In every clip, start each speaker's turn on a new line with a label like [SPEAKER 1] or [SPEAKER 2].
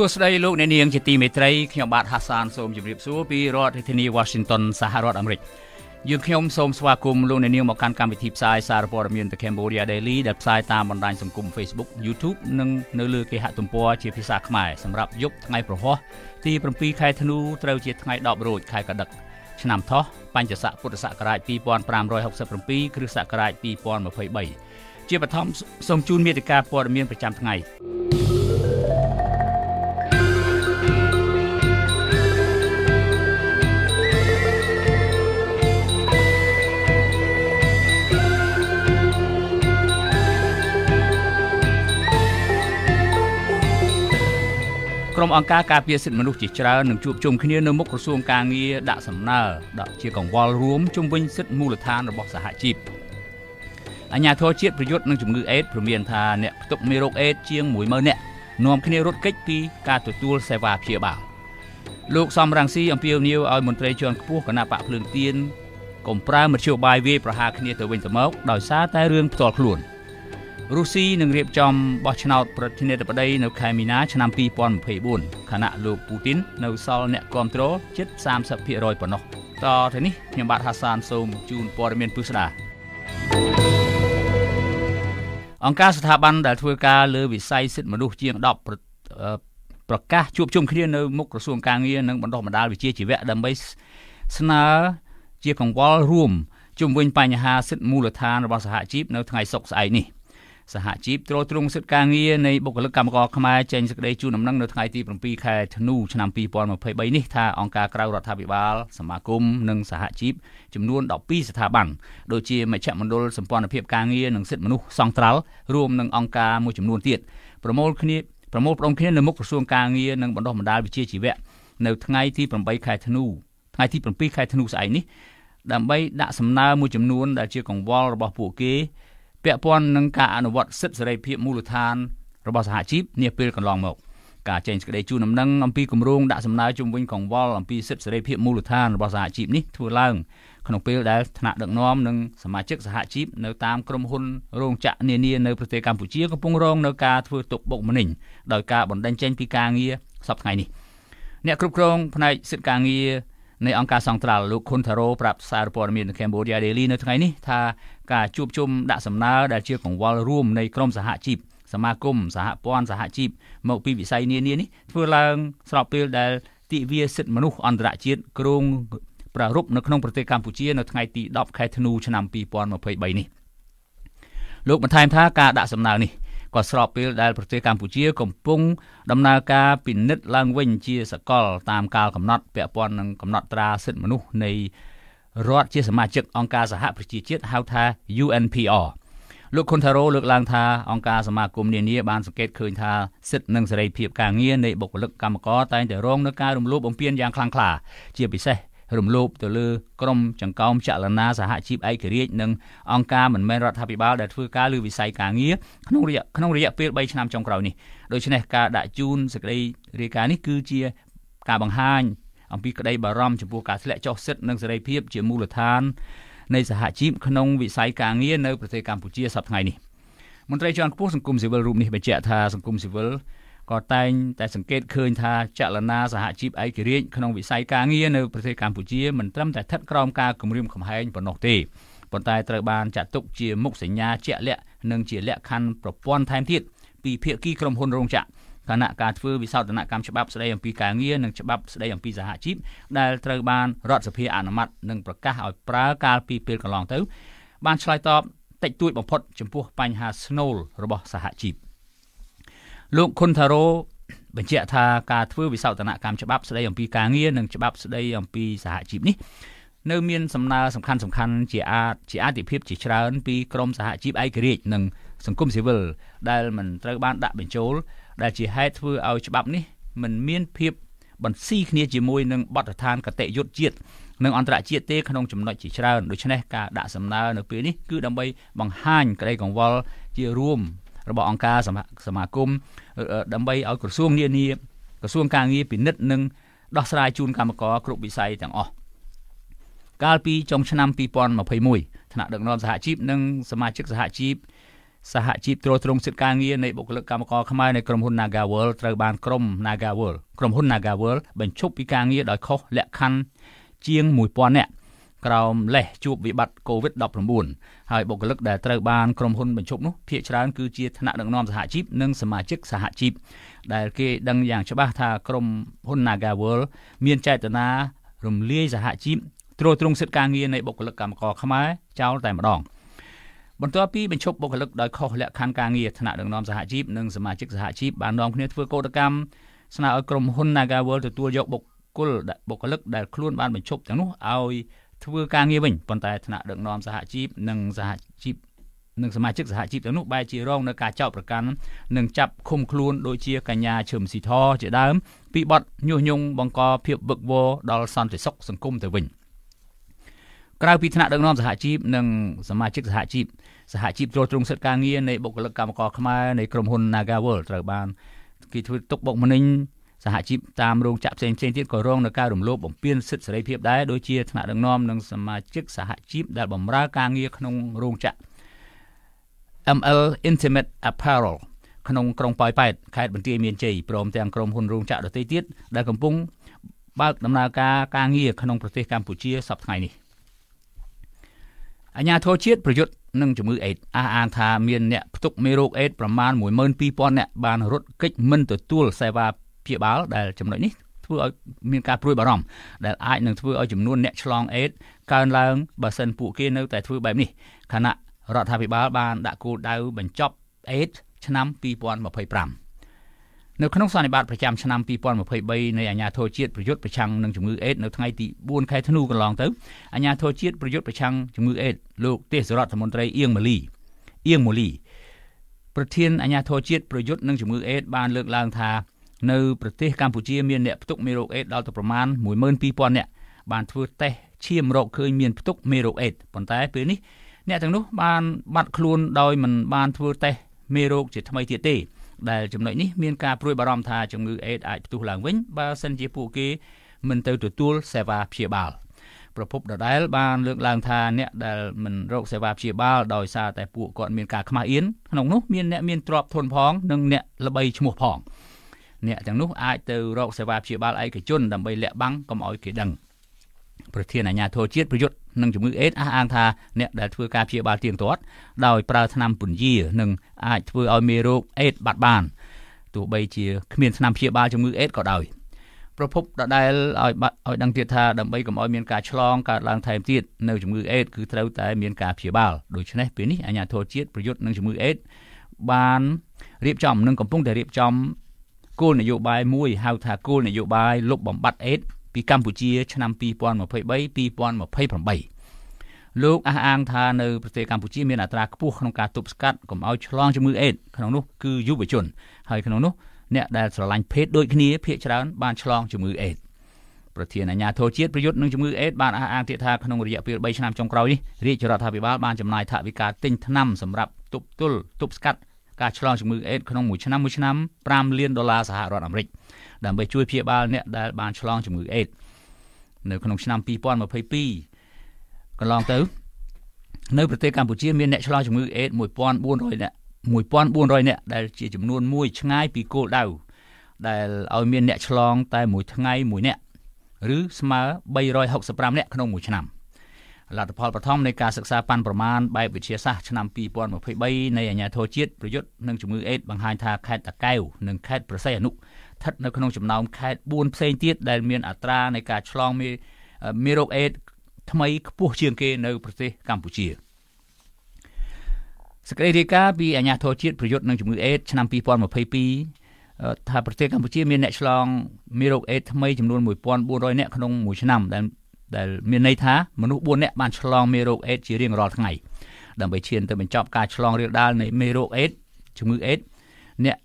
[SPEAKER 1] សួស្តីលោកអ្នកនាងជាទីមេត្រីខ្ញុំបាទហាសានសូមជម្រាបសួរពីរដ្ឋធានី Washington សហរដ្ឋអាមេរិកយើងខ្ញុំសូមស្វាគមន៍លោកអ្នកនាងមកកាន់កម្មវិធីផ្សាយសារព័ត៌មាន The Cambodia Daily ដែលផ្សាយតាមបណ្ដាញសង្គម Facebook YouTube និងនៅលើគេហទំព័រជាភាសាខ្មែរសម្រាប់យប់ថ្ងៃប្រហោះទី7ខែធ្នូត្រូវជាថ្ងៃ10រោចខែកដិកឆ្នាំថោះបញ្ញស័កពុទ្ធសករាជ2567គ្រិស្តសករាជ2023ជាបឋមសូមជូនមេតិការព័ត៌មានប្រចាំថ្ងៃ ក្រុមអង្គការការពារសិទ្ធិមនុស្សជាច្រើននឹងជួបជុំគ្នានៅមុខក្រសួងការងារដាក់សំណើដាក់ជាកង្វល់រួមជំវិញសិទ្ធិមូលដ្ឋានរបស់សហជីពអញ្ញាធរជាតិប្រយុទ្ធនឹងជំងឺអេដព្រមានថាអ្នកផ្ទុកមេរោគអេដជាង10000នាក់នាំគ្នារត់គេចពីការទទួលសេវាព្យាបាលលោកសំរងស៊ីអំពាវនាវឲ្យមន្ត្រីជាន់ខ្ពស់គណៈបកភ្លើងទៀនកុំប្រើមធ្យោបាយវាយប្រហារគ្នាទៅវិញទៅមកដោយសារតែរឿងផ្ទាល់ខ្លួន។ រុស្ស៊ីនឹងរៀបចំបោះឆ្នោតប្រធានាធិបតីនៅខែមីនាឆ្នាំ2024ខណៈលោកពូទីននៅសល់អ្នកគ្រប់គ្រងជិត30%ប៉ុណ្ណោះតទៅនេះខ្ញុំបាទហាសានសូមជូនព័ត៌មានពិស្ដាអង្គការស្ថាប័នដែលធ្វើការលើវិស័យសិទ្ធិមនុស្សជាង10ប្រកាសជួបជុំគ្នានៅមុខក្រសួងការងារនិងបណ្ដុះបណ្ដាលវិជ្ជាជីវៈដើម្បីស្នើជាកង្វល់រួមជុំវិញបញ្ហាសិទ្ធិមូលដ្ឋានរបស់សហជីពនៅថ្ងៃសុក្រស្អែកនេះ។ សហជីពទ្រទ្រង់សិទ្ធិការងារនៃបុគ្គលិកកម្មករខ្មែរចេញសេចក្តីជូនដំណឹងនៅថ្ងៃទី7ខែធ្នូឆ្នាំ2023នេះថាអង្គការក្រៅរដ្ឋាភិបាលសមាគមនិងសហជីពចំនួន12ស្ថាប័នដូចជាមជ្ឈមណ្ឌលសម្ព័ន្ធភាពការងារនិងសិទ្ធិមនុស្សសង្ត្រាល់រួមនឹងអង្គការមួយចំនួនទៀតប្រមូលគ្នាប្រមូលផ្ដុំគ្នានៅមុខក្រសួងការងារនិងបណ្ដុះបណ្ដាលវិជ្ជាជីវៈនៅថ្ងៃទី8ខែធ្នូថ្ងៃទី7ខែធ្នូស្អែកនេះដើម្បីដាក់សំណើមួយចំនួនដែលជាកង្វល់របស់ពួកគេ ពាក់ព័ន្ធនឹងការអនុវត្តសិទ្ធិសេរីភាពមូលដ្ឋានរបស់សហជីពនាពេលកន្លងមកការចេញសេចក្តីជូនដំណឹងអំពីគម្រោងដាក់សំណើជំវិញកង្វល់អំពីសិទ្ធិសេរីភាពមូលដ្ឋានរបស់សហជីពនេះធ្វើឡើងក្នុងពេលដែលថ្នាក់ដឹកនាំនិងសមាជិកសហជីពនៅតាមក្រុមហ៊ុនរោងចក្រនានានៅប្រទេសកម្ពុជាកំពុងរងនៅការធ្វើទុកបុកម្នេញដោយការបណ្តេញចេញពីការងារសប្តាហ៍នេះអ្នកគ្រប់គ្រងផ្នែកសិទ្ធិការងារ នៃអង្គការសង្ត្រាល់លោកខុនថារ៉ូប្រាប់សារព័ត៌មាន Cambodia Daily នៅថ្ងៃនេះថាការជួបជុំដាក់សំណើដែលជាកង្វល់រួមនៃក្រមសហជីពសមាគមសហព័ន្ធសហជីពមកពីវិស័យនានានេះធ្វើឡើងស្របពេលដែលទិវាសិទ្ធិមនុស្សអន្តរជាតិគ្រងប្រារព្ធនៅក្នុងប្រទេសកម្ពុជានៅថ្ងៃទី10ខែធ្នូឆ្នាំ2023នេះលោកបន្ថែមថាការដាក់សំណើនេះ ក៏ស្របពេលដែលប្រទេសកម្ពុជាកំពុងដំណើរការពិនិត្យឡើងវិញជាសកលតាមកាលកំណត់ពាក់ព័ន្ធនឹងកំណត់ត្រាសិទ្ធិមនុស្សនៃរដ្ឋជាសមាជិកអង្គការសហប្រជាជាតិហៅថា UNPR លោកខុនថារ៉ូលើកឡើងថាអង្គការសមាគមនានាបានសង្កេតឃើញថាសិទ្ធិនិងសេរីភាពការងារនៃបុគ្គលិកកម្មករតែងតែរងនឹងការរំលោភបំពានយ៉ាងខ្លាំងក្លាជាពិសេស រំលោភទៅលើក្រមចង្កោមចលនាសហជីពឯករាជ្យនិងអង្គការមិនមែនរដ្ឋាភិបាលដែលធ្វើការលើវិស័យការងារក្នុងរយៈក្នុងរយៈពេល3ឆ្នាំចុងក្រោយនេះដូច្នេះការដាក់ជូនសេចក្តីរាយការណ៍នេះគឺជាការបង្ហាញអំពីក្តីបារម្ភចំពោះការធ្លាក់ចុះសិទ្ធិនិងសេរីភាពជាមូលដ្ឋាននៃសហជីពក្នុងវិស័យការងារនៅប្រទេសកម្ពុជាសប្តាហ៍ថ្ងៃនេះមន្ត្រីជាន់ខ្ពស់សង្គមស៊ីវិលរូបនេះបញ្ជាក់ថាសង្គមស៊ីវិល ក៏តែងតែសង្កេតឃើញថាចលនាសហជីពឯករាជ្យក្នុងវិស័យការងារនៅប្រទេសកម្ពុជាមិនត្រឹមតែស្ថិតក្រោមការគម្រាមកំហែងប៉ុណ្ណោះទេប៉ុន្តែត្រូវបានចាត់ទុកជាមុខសញ្ញាជាក់លាក់និងជាលក្ខខណ្ឌប្រព័ន្ធថែមទៀតពីភាគីក្រុមហ៊ុនរោងចក្រគណៈការធ្វើវិសោធនកម្មច្បាប់ស្តីអំពីការងារនិងច្បាប់ស្តីអំពីសហជីពដែលត្រូវបានរដ្ឋសភាអនុម័តនិងប្រកាសឲ្យប្រើកាលពីពេលកន្លងទៅ បានឆ្លើយតបតិចតួចបំផុតចំពោះបញ្ហាស្នូលរបស់សហជីព លោកខុនថារ៉ូបញ្ជាក់ថាការធ្វើវិសោធនកម្មច្បាប់ស្តីអំពីការងារនិងច្បាប់ស្តីអំពីសហជីពនេះនៅមានសំណើសំខាន់សំខាន់ជាអាចជាអាទិភាពជាច្រើនពីក្រមសហជីពឯករាជ្យនិងសង្គមស៊ីវិលដែលមិនត្រូវបានដាក់បញ្ចូល ដែលជាហេតុធ្វើឲ្យច្បាប់នេះមិនមានភាពបន្ស៊ីគ្នាជាមួយនឹងបទដ្ឋានកតិយុត្តជាតិនិងអន្តរជាតិទេក្នុងចំណុចជាច្រើនដូច្នេះការដាក់សំណើនៅពេលនេះគឺដើម្បីបង្ហាញក្តីកង្វល់ជារួម របស់អង្គការសមាគមដើម្បីឲ្យក្រសួងនានាក្រសួងការងារពិនិត្យនិងដោះស្រាយជូនកម្មករគ្រប់វិស័យទាំងអស់កាលពីចុងឆ្នាំ2021ថ្នាក់ដឹកនាំសហជីពនិងសមាជិកសហជីពសហជីពត្រួតត្រងសិទ្ធិការងារនៃបុគ្គលិកកម្មករខ្មែរនៃក្រុមហ៊ុន Nagawal ត្រូវបានក្រុម Nagawal ក្រុមហ៊ុន Nagawal បញ្ឈប់ពីការងារដោយខុសលក្ខខណ្ឌជាង1000នាក់ ក្រោមលេសជួបវិបត្តិ COVID-19 ហើយបុគ្គលិកដែលត្រូវបានក្រុមហ៊ុនបញ្ឈប់នោះភាគច្រើនគឺជាថ្នាក់ដឹកនាំសហជីពនិងសមាជិកសហជីពដែលគេដឹងយ៉ាងច្បាស់ថាក្រុមហ៊ុន Nagawal មានចេតនារំលាយសហជីពត្រួតត្រងសិទ្ធិការងារនៃបុគ្គលិកកម្មករខ្មែរចោលតែម្ដងបន្ទាប់ពីបញ្ឈប់បុគ្គលិកដោយខុសលក្ខខណ្ឌការងារថ្នាក់ដឹកនាំសហជីពនិងសមាជិកសហជីពបាននាំគ្នាធ្វើកោតកម្មស្នើឲ្យក្រុមហ៊ុន Nagawal ទទួលយកបុគ្គលបុគ្គលិកដែលខ្លួនបានបញ្ឈប់ទាំងនោះឲ្យ ធ្វើការងារវិញប៉ុន្តែថ្នាក់ដឹកនាំសហជីពនិងសហជីពនិងសមាជិកសហជីពទាំងនោះបែរជារងនៅការចោទប្រកាន់និងចាប់ឃុំខ្លួនដូចជាកញ្ញាឈឹមស៊ីធជាដើមពីបទញុះញង់បង្កភាពវឹកវរដល់សន្តិសុខសង្គមទៅវិញក្រៅពីថ្នាក់ដឹកនាំសហជីពនិងសមាជិកសហជីពសហជីពត្រួតត្រងសិទ្ធិការងារនៃបុគ្គលិកកម្មករខ្មែរនៃក្រុមហ៊ុន Nagawal ត្រូវបានគេធ្វើទុកបុកម្នេញ សហជីពតាមរោងចក្រផ្សេងផ្សេងទៀតក៏រងនឹងការរំលោភបំពានសិទ្ធិសេរីភាពដែរដូចជាថ្នាក់ដឹកនាំនិងសមាជិកសហជីពដែលបម្រើការងារក្នុងរោងចក្រ ML Intimate Apparel ក្នុងក្រុងប៉ោយប៉ែតខេត្តបន្ទាយមានជ័យព្រមទាំងក្រុមហ៊ុនរោងចក្រដទៃទៀតដែលកំពុងបើកដំណើរការការងារក្នុងប្រទេសកម្ពុជាសប្តាហ៍ថ្ងៃនេះអាជ្ញាធរជាតិប្រយុទ្ធនឹងជំងឺអេដអះអាងថាមានអ្នកផ្ទុកមេរោគអេដប្រមាណ12000នាក់បានរត់គេចមិនទទួលសេវា ព្យាបាលដែលចំណុចនេះធ្វើឲ្យមានការព្រួយបារម្ភដែលអាចនឹងធ្វើឲ្យចំនួនអ្នកឆ្លងអេដកើនឡើងបើសិនពួកគេនៅតែធ្វើបែបនេះខណៈរដ្ឋាភិបាលបានដាក់គោលដៅបញ្ចប់អេដឆ្នាំ2025នៅក្នុងសន្និបាតប្រចាំឆ្នាំ2023នៃអាជ្ញាធរជាតិប្រយុទ្ធប្រឆាំងនឹងជំងឺអេដនៅថ្ងៃទី4ខែធ្នូកន្លងទៅអាជ្ញាធរជាតិប្រយុទ្ធប្រឆាំងជំងឺអេដលោកទេសរដ្ឋមន្ត្រីអៀងម៉ាលីអៀងម៉ូលីប្រធានអាជ្ញាធរជាតិប្រយុទ្ធនឹងជំងឺអេដបានលើកឡើងថា នៅប្រទេសកម្ពុជាមានអ្នកផ្ទុកមេរោគអេដដល់ទៅប្រមាណ12000នាក់បានធ្វើតេស្តឈាមរកឃើញមានផ្ទុកមេរោគអេដប៉ុន្តែពេលនេះអ្នកទាំងនោះបានបាត់ខ្លួនដោយមិនបានធ្វើតេស្តមេរោគជាថ្មីទៀតទេដែលចំណុចនេះមានការព្រួយបារម្ភថាជំងឺអេដអាចផ្ទុះឡើងវិញបើសិនជាពួកគេមិនទៅទទួលសេវាព្យាបាលប្រពន្ធដដែលបានលើកឡើងថាអ្នកដែលមិនរកសេវាព្យាបាលដោយសារតែពួកគាត់មានការខ្មាស់អៀនក្នុងនោះមានអ្នកមានទ្រព្យធនផងនិងអ្នកល្បីឈ្មោះផង អ្នកទាំងនោះអាចទៅរកសេវាព្យាបាលឯកជនដើម្បីលាក់បាំងកុំឲ្យគេដឹងប្រធានអាជ្ញាធរជាតិប្រយុទ្ធនឹងជំងឺអេដអះអាងថាអ្នកដែលធ្វើការព្យាបាលទៀងទាត់ដោយប្រើថ្នាំពន្យានឹងអាចធ្វើឲ្យមេរោគអេដបាត់បានទោះបីជាគ្មានថ្នាំព្យាបាលជំងឺអេដក៏ដោយប្រភពដដែលឲ្យឲ្យដឹងទៀតថាដើម្បីកុំឲ្យមានការឆ្លងកើតឡើងថែមទៀតនៅជំងឺអេដគឺត្រូវតែមានការព្យាបាលដូច្នេះពេលនេះអាជ្ញាធរជាតិប្រយុទ្ធនឹងជំងឺអេដបានរៀបចំនិងកំពុងតែរៀបចំ គោលនយោបាយមួយហៅថាគោលនយោបាយលុបបំបាត់អេដពីកម្ពុជាឆ្នាំ2023 2028លោកអះអាងថានៅប្រទេសកម្ពុជាមានអត្រាខ្ពស់ក្នុងការទប់ស្កាត់កុំឲ្យឆ្លងជំងឺអេដក្នុងនោះគឺយុវជន ហើយក្នុងនោះអ្នកដែលស្រឡាញ់ភេទដូចគ្នាភាគច្រើនបានឆ្លងជំងឺអេដប្រធានអាជ្ញាធរជាតិប្រយុទ្ធនឹងជំងឺអេដបានអះអាងទៀតថាក្នុងរយៈពេល3ឆ្នាំចុងក្រោយនេះរាជរដ្ឋាភិបាលបានចំណាយថវិកាទិញថ្នាំសម្រាប់ទប់ទល់ទប់ស្កាត់ ការឆ្លងជំងឺអេដក្នុងមួយឆ្នាំមួយឆ្នាំ5លានដុល្លារសហរដ្ឋអាមេរិកដើម្បីជួយព្យាបាលអ្នកដែលបានឆ្លងជំងឺអេដនៅក្នុងឆ្នាំ2022កន្លងទៅនៅប្រទេសកម្ពុជាមានអ្នកឆ្លងជំងឺអេដ1400នាក់1400នាក់ដែលជាចំនួនមួយឆ្ងាយពីគោលដៅដែលឲ្យមានអ្នកឆ្លងតែមួយថ្ងៃមួយនាក់ឬស្មើ365នាក់ក្នុងមួយឆ្នាំ លទ្ធផលបឋមនៃការសិក្សាប៉ាន់ប្រមាណបែបវិទ្យាសាស្ត្រឆ្នាំ2023នៃអាជ្ញាធរជាតិប្រយុទ្ធនឹងជំងឺអេដបង្ហាញថាខេត្តតាកែវនិងខេត្តប្រស័យអនុស្ថិតនៅក្នុងចំណោមខេត្ត4ផ្សេងទៀតដែលមានអត្រានៃការឆ្លងមេមេរោគអេដថ្មីខ្ពស់ជាងគេនៅប្រទេសកម្ពុជាសេចក្តីរាយការណ៍ពីអាជ្ញាធរជាតិប្រយុទ្ធនឹងជំងឺអេដឆ្នាំ2022ថាប្រទេសកម្ពុជាមានអ្នកឆ្លងមេរោគអេដថ្មីចំនួន1400នាក់ក្នុងមួយឆ្នាំដែល ដែលមានន័យថាមនុស្ស4នាក់បានឆ្លងមេរោគអេដជារៀងរាល់ថ្ងៃដើម្បីឈានទៅបញ្ចប់ការឆ្លងរាលដាលនៃមេរោគអេដជំងឺអេដអ្នក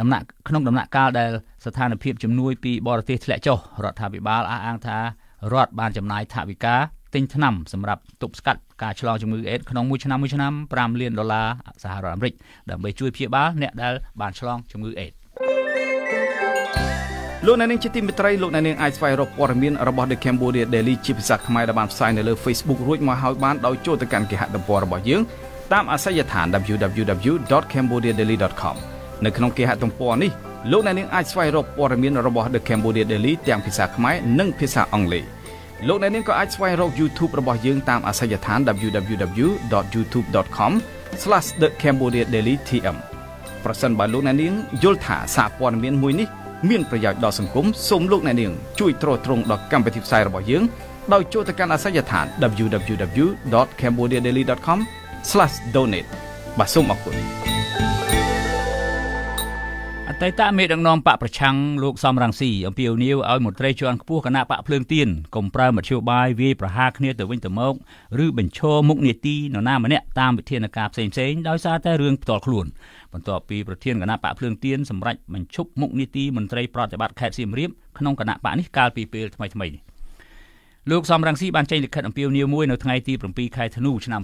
[SPEAKER 1] ដំណាក់ក្នុងដំណាក់កាលដែលស្ថានភាពជំនួយពីបរទេសធ្លាក់ចុះរដ្ឋាភិបាលអះអាងថារដ្ឋបានចំណាយថវិកាទិញថ្នាំសម្រាប់ទប់ស្កាត់ការឆ្លងជំងឺអេដក្នុងមួយឆ្នាំមួយឆ្នាំ5លានដុល្លារសហរដ្ឋអាមេរិកដើម្បីជួយព្យាបាលអ្នកដែលបានឆ្លងជំងឺអេដ
[SPEAKER 2] លោកអ្នកនាងជាទីមេត្រីលោកអ្នកនាងអាចស្វែងរកព័ត៌មានរបស់ The Cambodia Daily ជាភាសាខ្មែរដែលបានផ្សាយនៅលើ Facebook រួចមកហើយបានដោយចូលទៅកាន់គេហទំព័ររបស់យើងតាមអាសយដ្ឋាន www.cambodiadaily.com នៅក្នុងគេហទំព័រនេះលោកអ្នកនាងអាចស្វែងរកព័ត៌មានរបស់ The Cambodia Daily ទាំងភាសាខ្មែរនិងភាសាអង់គ្លេសលោកអ្នកនាងក៏អាចស្វែងរក YouTube របស់យើងតាមអាសយដ្ឋាន www.youtube.com/thecambodiadailytm ប្រសិនបើលោកអ្នកនាងយល់ថាសារព័ត៌មានមួយនេះ មានប្រយោជន៍ដល់សង្គមសូមលោកអ្នកនាងជួយទ្រទ្រង់ដល់កម្មវិធីផ្សាយរបស់យើងដោយចូលទៅកាន់អាសយដ្ឋាន www.cambodiadaily.com/donate បាទសូមអរគុណ
[SPEAKER 1] អតីតមេដឹកនាំបកប្រឆាំងលោកសំរងស៊ីអំពាវនាវឲ្យមន្ត្រីជាន់ខ្ពស់គណៈបកភ្លើងទៀនកុំប្រើមធ្យោបាយវាយប្រហារគ្នាទៅវិញទៅមកឬបញ្ឈរមុខនីតិនរណាម្នាក់តាមវិធានការផ្សេងៗដោយសារតែរឿងផ្ទាល់ខ្លួន បន្ទាប់ពីប្រធានគណៈបកភ្លើងទៀនសម្រេចបញ្ឈប់មុខនីតិមន្ត្រីប្រតិបត្តិខេត្តសៀមរាបក្នុងគណៈបកនេះកាលពីពេលថ្មីៗនេះលោកសំរងស៊ីបានចេញលិខិតអំពាវនាវមួយនៅថ្ងៃទី7ខែធ្នូឆ្នាំ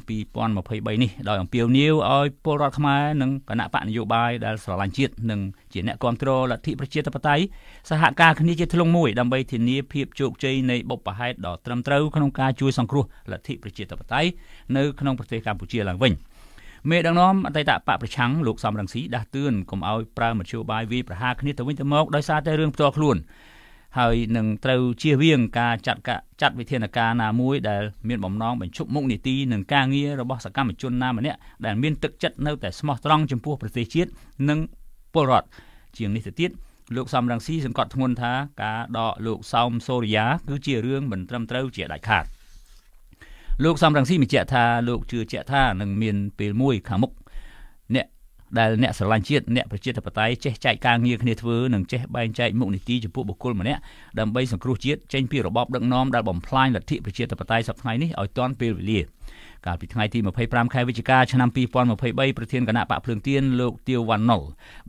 [SPEAKER 1] 2023នេះដោយអំពាវនាវឲ្យពលរដ្ឋខ្មែរនិងគណៈបកនយោបាយដែលស្រឡាញ់ជាតិនិងជាអ្នកគ្រប់គ្រងលទ្ធិប្រជាធិបតេយ្យសហការគ្នាជាធ្លុងមួយដើម្បីធានាភាពជោគជ័យនៃបុព្វហេតុដ៏ត្រឹមត្រូវក្នុងការជួយសង្គ្រោះលទ្ធិប្រជាធិបតេយ្យនៅក្នុងប្រទេសកម្ពុជាឡើងវិញ មេដឹកនាំអតីតបកប្រឆាំងលោកសំរងស៊ីដាស់តឿនកុំឲ្យប្រើមធ្យោបាយវាយប្រហារគ្នាទៅវិញទៅមកដោយសារតែរឿងផ្ទាល់ខ្លួនហើយនឹងត្រូវជៀសវាងការចាត់ចាត់វិធានការណាមួយដែលមានបំណងបញ្ឈប់មុខនីតិនិងការងាររបស់សកម្មជនណាម្នាក់ដែលមានទឹកចិត្តនៅតែស្មោះត្រង់ចំពោះប្រទេសជាតិនិងពលរដ្ឋជាងនេះទៅទៀតលោកសំរងស៊ីសង្កត់ធ្ងន់ថាការដកលោកសោមសូរិយាគឺជារឿងមិនត្រឹមត្រូវជាដាច់ខាត លោកសំរងស៊ីបញ្ជាក់ថាលោកជឿជាក់ថានឹងមានពេលមួយខាងមុខអ្នកដែលអ្នកស្រឡាញ់ជាតិអ្នកប្រជាធិបតេយ្យចេះចែកការងារគ្នាធ្វើនិងចេះបែងចែកមុខនីតិចំពោះបុគ្គលម្នាក់ដើម្បីសង្គ្រោះជាតិចេញពីរបបដឹកនាំដែលបំផ្លាញលទ្ធិប្រជាធិបតេយ្យសប្តាហ៍នេះឲ្យទាន់ពេលវេលាកាលពីថ្ងៃទី25ខែវិច្ឆិកាឆ្នាំ2023ប្រធានគណៈបកភ្លើងទៀនលោកទាវវ៉ាន់ណុល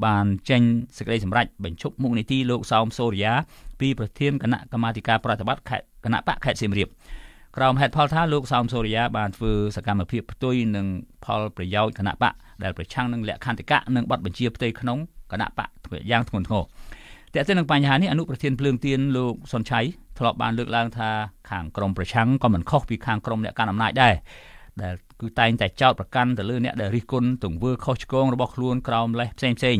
[SPEAKER 1] បានចេញសេចក្តីសម្រេចបញ្ឈប់មុខនីតិលោកសោមសូរិយាពីប្រធានគណៈកម្មាធិការប្រតិបត្តិគណៈបកខេត្តសៀមរាប ក្រោមហេតុផលថាលោកសោមសូរិយាបានធ្វើសកម្មភាពផ្ទុយនឹងផលប្រយោជន៍គណៈបកដែលប្រឆាំងនឹងលក្ខន្តិកៈនិងបទបញ្ជាផ្ទៃក្នុងគណៈបកធ្វើយ៉ាងធ្ងន់ធ្ងរតែទៅនឹងបញ្ហានេះអនុប្រធានភ្លើងទៀនលោកសុនឆៃធ្លាប់បានលើកឡើងថាខាងក្រមប្រឆាំងក៏មិនខុសពីខាងក្រមអ្នកកាន់អំណាចដែរដែលគឺតែងតែចោទប្រកាន់ទៅលើអ្នកដែលរិះគន់ទង្វើខុសឆ្គងរបស់ខ្លួនក្រោមលេសផ្សេងផ្សេង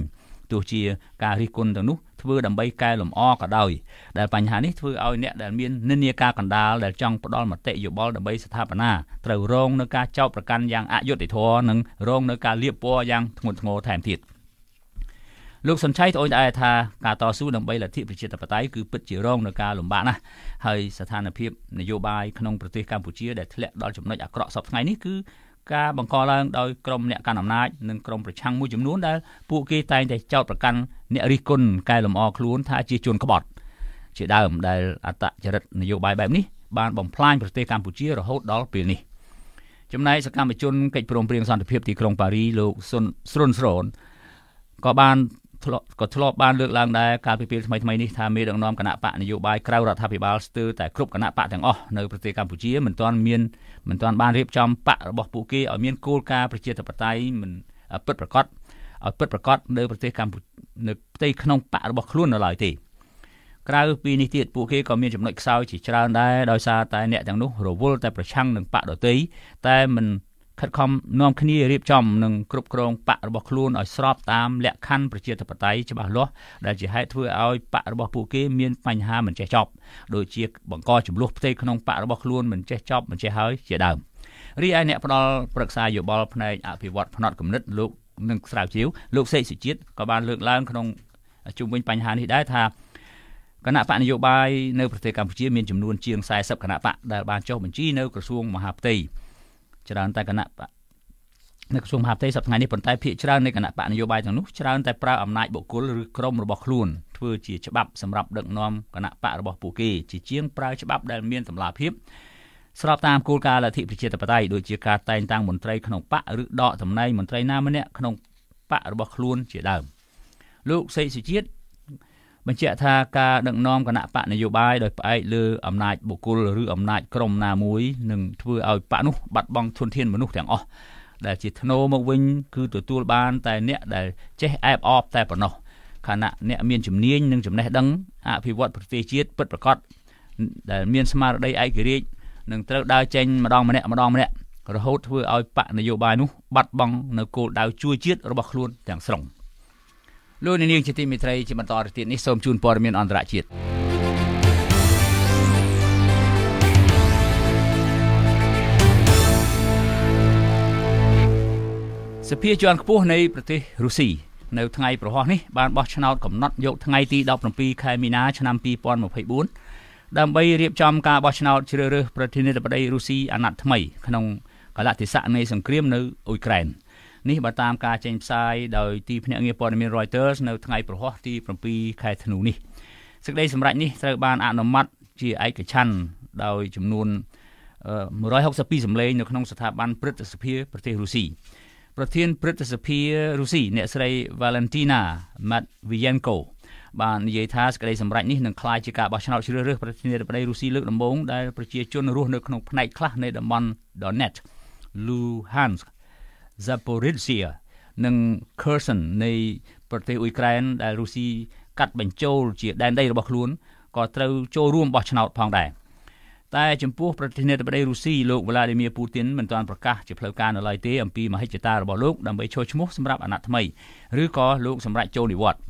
[SPEAKER 1] ទោះជាការរិះគន់ទាំងនោះ ធ្វើដើម្បីកែលម្អក៏ដោយដែលបញ្ហានេះធ្វើឲ្យអ្នកដែលមាននិន្នាការកណ្ដាលដែលចង់ផ្ដាល់មតិយោបល់ដើម្បីស្ថាបនាត្រូវរងនឹងការចោទប្រកាន់យ៉ាងអយុត្តិធម៌និងរងនឹងការលៀបពណ៌យ៉ាងធ្ងន់ធ្ងរថែមទៀតលោកសំឆៃត្អូញត្អែថាការតស៊ូដើម្បីលទ្ធិប្រជាធិបតេយ្យគឺពិតជារងនឹងការលំបាកណាស់ហើយស្ថានភាពនយោបាយក្នុងប្រទេសកម្ពុជាដែលធ្លាក់ដល់ចំណុចអាក្រក់សពថ្ងៃនេះគឺ ការបង្កឡើងដោយក្រុមអ្នកកាន់អំណាចនិងក្រុមប្រឆាំងមួយចំនួនដែលពួកគេតែងតែចោទប្រកាន់អ្នករិះគន់កែលម្អខ្លួនថាជាជនក្បត់ជាដើមដែលអត្តចរិតនយោបាយបែបនេះបានបំផ្លាញប្រទេសកម្ពុជារហូតដល់ពេលនេះចំណែកសកម្មជនកិច្ចព្រមព្រៀងសន្តិភាពទីក្រុងប៉ារីលោកសុនស្រុនស្រនក៏បាន ក៏ធ្លាប់បានលើកឡើងដែរកាលពីពេលថ្មីៗនេះថាមេដឹកនាំគណៈបកនយោបាយក្រៅរដ្ឋាភិបាលស្ទើរតែគ្រប់គណៈបកទាំងអស់នៅប្រទេសកម្ពុជាមិនទាន់មានមិនទាន់បានរៀបចំបករបស់ពួកគេឲ្យមានគោលការណ៍ប្រជាធិបតេយ្យមិនពិតប្រាកដឲ្យពិតប្រាកដនៅប្រទេសកម្ពុជានៅផ្ទៃក្នុងបករបស់ខ្លួននៅឡើយទេក្រៅពីនេះទៀតពួកគេក៏មានចំណុចខ្សោយជាច្រើនដែរដោយសារតែអ្នកទាំងនោះរវល់តែប្រឆាំងនឹងបកដទៃតែមិន ខិតខំនាំគ្នារៀបចំនិងគ្រប់គ្រងបករបស់ខ្លួនឲ្យស្របតាមលក្ខខណ្ឌប្រជាធិបតេយ្យច្បាស់លាស់ដែលជាហេតុធ្វើឲ្យបករបស់ពួកគេមានបញ្ហាមិនចេះចប់ដូចជាបង្កចំនួនផ្ទៃក្នុងបករបស់ខ្លួនមិនចេះចប់មិនចេះហើយជាដើមរីឯអ្នកផ្ដល់ប្រឹក្សាយោបល់ផ្នែកអភិវឌ្ឍផ្នែកគំនិតលោកនឹងស្រាវជ្រាវលោកសេកសុជាតិក៏បានលើកឡើងក្នុងជុំវិញបញ្ហានេះដែរថាគណៈបកនយោបាយនៅប្រទេសកម្ពុជាមានចំនួនជាង40គណៈបកដែលបានចុះបញ្ជីនៅក្រសួងមហាផ្ទៃ ច្រើនតែគណៈបកនៅក្រសួងមហាផ្ទៃសប្តាហ៍នេះប៉ុន្តែភាគច្រើននៃគណៈបកនយោបាយទាំងនោះច្រើនតែប្រើអំណាចបុគ្គលឬក្រុមរបស់ខ្លួនធ្វើជាច្បាប់សម្រាប់ដឹកនាំគណៈបករបស់ពួកគេជាជាងប្រើច្បាប់ដែលមានតម្លាភាពស្របតាមគោលការណ៍លទ្ធិប្រជាធិបតេយ្យដូចជាការតែងតាំងមន្ត្រីក្នុងបកឬដកតំណែងមន្ត្រីណាម្នាក់ក្នុងបករបស់ខ្លួនជាដើមលោកសេកសុជាតិ បញ្ជាក់ថាការដឹកនាំគណៈបកនយោបាយដោយផ្អែកលើអំណាចបុគ្គលឬអំណាចក្រុមណាមួយនឹងធ្វើឲ្យបកនោះបាត់បង់ធនធានមនុស្សទាំងអស់ដែលជាធ្នូមកវិញគឺទទួលបានតែអ្នកដែលចេះអែបអបតែប៉ុណ្ណោះខណៈអ្នកមានជំនាញនិងចំណេះដឹងអភិវឌ្ឍប្រទេសជាតិពិតប្រាកដដែលមានស្មារតីឯករាជ្យនឹងត្រូវដើរចេញម្ដងម្នាក់ម្ដងម្នាក់រហូតធ្វើឲ្យបកនយោបាយនោះបាត់បង់នៅគោលដៅជួយជាតិរបស់ខ្លួនទាំងស្រុង លោកនាងជាទីមេត្រីជាបន្តទៅទៀតនេះសូមជូនព័ត៌មានអន្តរជាតិសភាជាន់ខ្ពស់នៃប្រទេសរុស្ស៊ីនៅថ្ងៃប្រហោះនេះបានបោះឆ្នោតកំណត់យកថ្ងៃទី17ខែមីនាឆ្នាំ2024ដើម្បីរៀបចំការបោះឆ្នោតជ្រើសរើសប្រធានាធិបតីរុស្ស៊ីអាណត្តិថ្មីក្នុងកលៈទេសៈនៃសង្គ្រាមនៅអ៊ុយក្រែន នេះបើតាមការចេញផ្សាយដោយទីភ្នាក់ងារព័ត៌មាន Reuters នៅថ្ងៃប្រហោះទី7ខែធ្នូនេះសេចក្តីសម្រេចនេះត្រូវបានអនុម័តជាឯកច្ឆ័ន្ទដោយចំនួន162សម្លេងនៅក្នុងស្ថាប័នព្រឹទ្ធសភាប្រទេសរុស្ស៊ីប្រធានព្រឹទ្ធសភារុស្ស៊ីអ្នកស្រី Valentina Matvienko បាននិយាយថាសេចក្តីសម្រេចនេះនឹងក្លាយជាការបោះឆ្នោតជ្រើសរើសប្រធានាធិបតីរុស្ស៊ីលើកដំបូងដែលប្រជាជនរស់នៅក្នុងផ្នែកខ្លះនៃតំបន់ Donetsk Luhansk Zaporizhzhia និង Kherson នៃប្រទេសអ៊ុយក្រែនដែលរុស្ស៊ីកាត់បញ្ចូលជាដែនដីរបស់ខ្លួនក៏ត្រូវចូលរួមបោះឆ្នោតផងដែរតែចំពោះប្រធានាធិបតីរុស្ស៊ីលោកវ្លាឌីមៀពូទីនមិនទាន់ប្រកាសជាផ្លូវការនៅឡើយទេអំពីមហិច្ឆតារបស់លោកដើម្បីចូលឈ្មោះសម្រាប់អាណត្តិថ្មីឬក៏លោកសម្រាប់ចូលនិវត្តន៍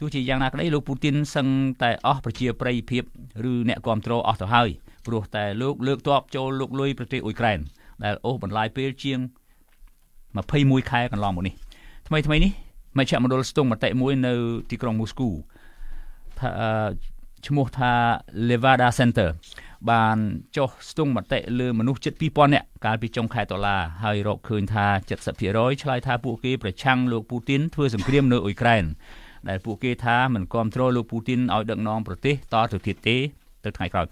[SPEAKER 1] ទោះជាយ៉ាងណាក្តីលោកពូទីនសឹងតែអស់ប្រជាប្រិយភាពឬអ្នកគ្រប់គ្រងអស់ទៅហើយព្រោះតែលោកលើកទ័ពចូលលោកលុយប្រទេសអ៊ុយក្រែនដែលអូសបន្លាយពេលជាង 21ខែកន្លងមកនេះថ្មីថ្មីនេះមជ្ឈមណ្ឌលស្ទង់មតិមួយនៅទីក្រុងមូស្គូថាឈ្មោះថា Levada Center បានចុះស្ទង់មតិលើមនុស្សជិត2000នាក់កាលពីចុងខែតុលាហើយរកឃើញថា70%ឆ្លើយថាពួកគេប្រឆាំងលោកពូទីនធ្វើសង្គ្រាមនៅអ៊ុយក្រែនដែលពួកគេថាមិនគ្រប់គ្រងលោកពូទីនឲ្យដឹកនាំប្រទេសតទៅទៀតទេទៅថ្ងៃក្រោយ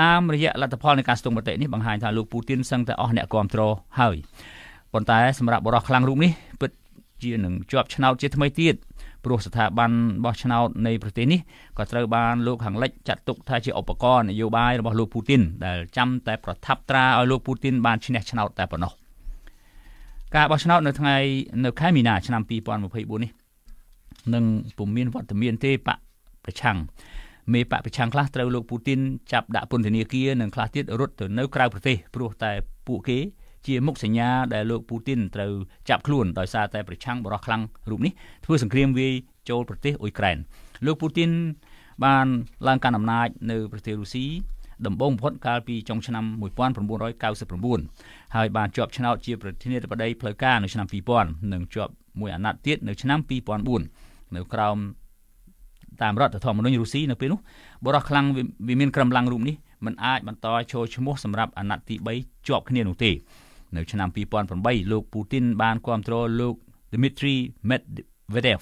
[SPEAKER 1] តាមរយៈលទ្ធផលនៃការស្ទង់មតិនេះបង្ហាញថាលោកពូទីនសឹងតែអស់អ្នកគ្រប់គ្រងហើយ ប៉ុន្តែសម្រាប់បរិះខ្លាំងរូបនេះពិតជានឹងជាប់ឆ្នោតជាថ្មីទៀតព្រោះស្ថាប័នបោះឆ្នោតនៃប្រទេសនេះក៏ត្រូវបានលោកខាងលិចចាត់ទុកថាជាឧបករណ៍នយោបាយរបស់លោកពូទីនដែលចាំតែប្រថាប់ត្រាឲ្យលោកពូទីនបានឈ្នះឆ្នោតតែប៉ុណ្ណោះការបោះឆ្នោតនៅថ្ងៃនៅខែមីនាឆ្នាំ2024នេះនឹងពុំមានវត្តមានទេបកប្រឆាំងមេបកប្រឆាំងខ្លះត្រូវលោកពូទីនចាប់ដាក់ពន្ធនាគារនិងខ្លះទៀតរត់ទៅនៅក្រៅប្រទេសព្រោះតែពួកគេ ជាមុខសញ្ញាដែលលោកពូទីនត្រូវចាប់ខ្លួនដោយសារតែប្រឆាំងបរិះខ្លាំងរូបនេះធ្វើសង្គ្រាមវាយចូលប្រទេសអ៊ុយក្រែនលោកពូទីនបានឡើងកាន់អំណាចនៅប្រទេសរុស្ស៊ីដំបូងបំផុតកាលពីចុងឆ្នាំ1999ហើយបានជាប់ឆ្នោតជាប្រធានាធិបតីផ្លូវការនៅឆ្នាំ2000និងជាប់មួយអាណត្តិទៀតនៅឆ្នាំ2004នៅក្រោមតាមរដ្ឋធម្មនុញ្ញរុស្ស៊ីនៅពេលនោះបរិះខ្លាំងវាមានក្រំឡាំងរូបនេះមិនអាចបន្តចូលឈ្មោះសម្រាប់អាណត្តិទី3ជាប់គ្នានោះទេ នៅឆ្នាំ2008លោកពូទីនបានគ្រប់គ្រងលោក Dmitry Medvedev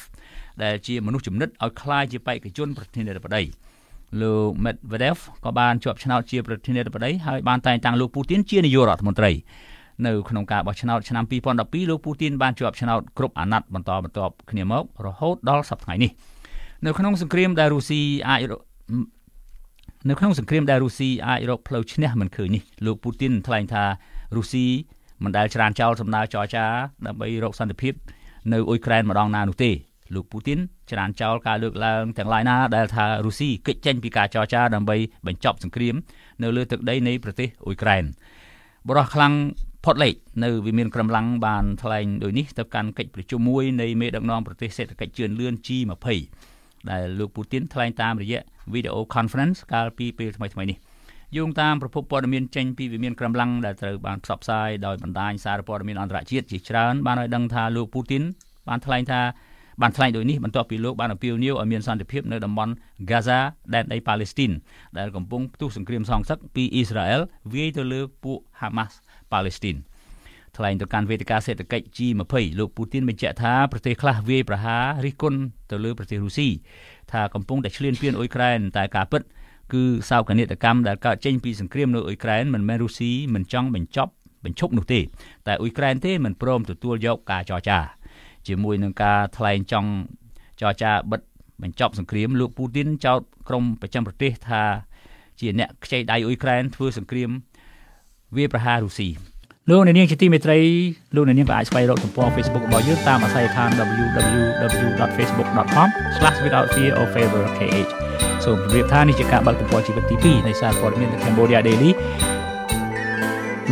[SPEAKER 1] ដែលជាមនុស្សចំណិតឲ្យក្លាយជាបេក្ខជនប្រធានាធិបតីលោក Medvedev ក៏បានជាប់ឆ្នោតជាប្រធានាធិបតីហើយបានតែងតាំងលោកពូទីនជានាយករដ្ឋមន្ត្រីនៅក្នុងការបោះឆ្នោតឆ្នាំ2012លោកពូទីនបានជាប់ឆ្នោតគ្រប់អាណត្តិបន្តបន្ទាប់គ្នាមករហូតដល់សប្តាហ៍នេះនៅក្នុងសង្គ្រាមដែលរុស្ស៊ីអាចនៅក្នុងសង្គ្រាមដែលរុស្ស៊ីអាចរកផ្លូវឈ្នះមិនឃើញនេះលោកពូទីនថ្លែងថារុស្ស៊ី មិនដែលច្រានចោលសំណើចរចាដើម្បីរកសន្តិភាពនៅអ៊ុយក្រែនម្ដងណានោះទេលោកពូទីនច្រានចោលការលើកឡើងទាំងឡាយណាដែលថារុស្ស៊ីគេចចេញពីការចរចាដើម្បីបញ្ចប់សង្គ្រាមនៅលើទឹកដីនៃប្រទេសអ៊ុយក្រែនបរិះខ្លាំងផុតលេខនៅវិមានក្រំឡាំងបានថ្លែងដូចនេះទៅកាន់កិច្ចប្រជុំមួយនៃមេដឹកនាំប្រទេសសេដ្ឋកិច្ចជឿនលឿន G20 ដែលលោកពូទីនថ្លែងតាមរយៈ video conference កាលពីពេលថ្មីៗនេះ យោងតាមប្រភពព័ត៌មានចេញពីវិមានក្រំឡាំងដែលត្រូវបានផ្សព្វផ្សាយដោយបណ្ដាញសារព័ត៌មានអន្តរជាតិជាច្រើនបានឲ្យដឹងថាលោកពូទីនបានថ្លែងថាបានថ្លែងដូចនេះបន្ទាប់ពីលោកបានអំពាវនាវឲ្យមានសន្តិភាពនៅតំបន់ Gaza ដែនដីប៉ាឡេស្ទីនដែលកំពុងផ្ទុះសង្គ្រាមសងសឹកពីអ៊ីស្រាអែលវាយទៅលើពួក Hamas ប៉ាឡេស្ទីនថ្លែងទៅកាន់វេទិកាសេដ្ឋកិច្ច G20 លោកពូទីនបញ្ជាក់ថាប្រទេសខ្លះវាយប្រហាររិះគន់ទៅលើប្រទេសរុស្ស៊ីថាកំពុងតែឈ្លានពានអ៊ុយក្រែនតែការពិតគឺ សោកនាដកម្មដែលកើតចេញពីសង្គ្រាមនៅអ៊ុយក្រែនមិនមែនរុស្ស៊ីមិនចង់បញ្ចប់បញ្ឈប់នោះទេតែអ៊ុយក្រែនទេមិនព្រមទទួលយកការចរចាជាមួយនឹងការថ្លែងចង់ចរចាបិទបញ្ចប់សង្គ្រាមលោកពូទីនចោទក្រុមប្រចាំប្រទេសថាជាអ្នកខ្ចីដៃអ៊ុយក្រែនធ្វើសង្គ្រាមវាប្រហាររុស្ស៊ី លោកអ្នកនាងជាទីមេត្រីលោកអ្នកនាងក៏អាចស្វែងរកទំព័រ Facebook របស់យើងតាមអាស័យដ្ឋាន www.facebook.com/withoutfearorfavorkh សូមជម្រាបថានេះជាការបើកទំព័រជីវិតទី2នៃសារព័ត៌មាន The Cambodia Daily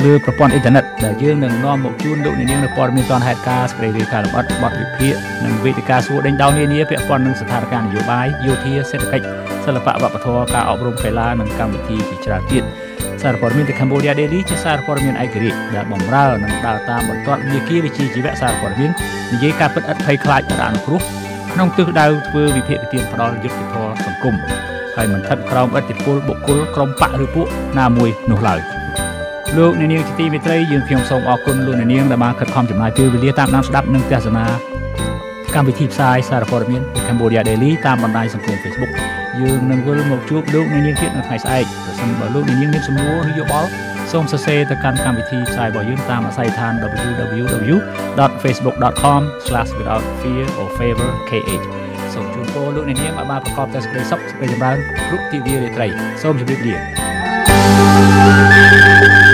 [SPEAKER 1] លើប្រព័ន្ធអ៊ីនធឺណិតដែលយើងនឹងនាំមកជូនលោកអ្នកនាងនៅព័ត៌មានទាន់ហេតុការណ៍ស្ដីរាយការណ៍លម្អិតបទវិភាគនិងវេទិកាសួរដេញដោលនានាពាក់ព័ន្ធនឹងស្ថានភាពនយោបាយយោធាសេដ្ឋកិច្ចសិល្បៈវប្បធម៌ការអប់រំកីឡានិងកម្មវិធីជាច្រើនទៀត សារព័ត៌មាន The Cambodia Daily ជាសារព័ត៌មានឯករាជ្យដែលបម្រើនិងដើរតាមបន្ទាត់នីតិវិទ្យាជីវៈសារព័ត៌មាននិយាយការពិតឥតភ័យខ្លាចរអានុគ្រោះក្នុងទិសដៅធ្វើវិភាគទានផ្ដាល់យុត្តិធម៌សង្គមហើយមិនថិតក្រោមឥទ្ធិពលបុគ្គលក្រុមបកឬពួកណាមួយនោះឡើយលោកអ្នកនាងជាទីមេត្រីយើងខ្ញុំសូមអរគុណលោកអ្នកនាងដែលបានខិតខំចំណាយពេលវេលាតាមដានស្ដាប់និងទស្សនាកម្មវិធីផ្សាយសារព័ត៌មាន Cambodia Daily តាមបណ្ដាញសង្គម Facebook យើងនឹងវិលមកជួបលោកអ្នកនាងទៀតនៅថ្ងៃស្អែកប្រសិនបើលោកអ្នកនាងមានសំណួរឬយោបល់សូមសរសេរទៅកាន់កម្មវិធីផ្សាយរបស់យើងតាមអាស័យដ្ឋាន www.facebook.com/withoutfearorfavorkh សូមជូនពរលោកអ្នកនាងឲ្យបានប្រកបតែសេចក្តីសុខសេចក្តីចម្រើនគ្រប់ទិវារាត្រីសូមជម្រាបលា thank you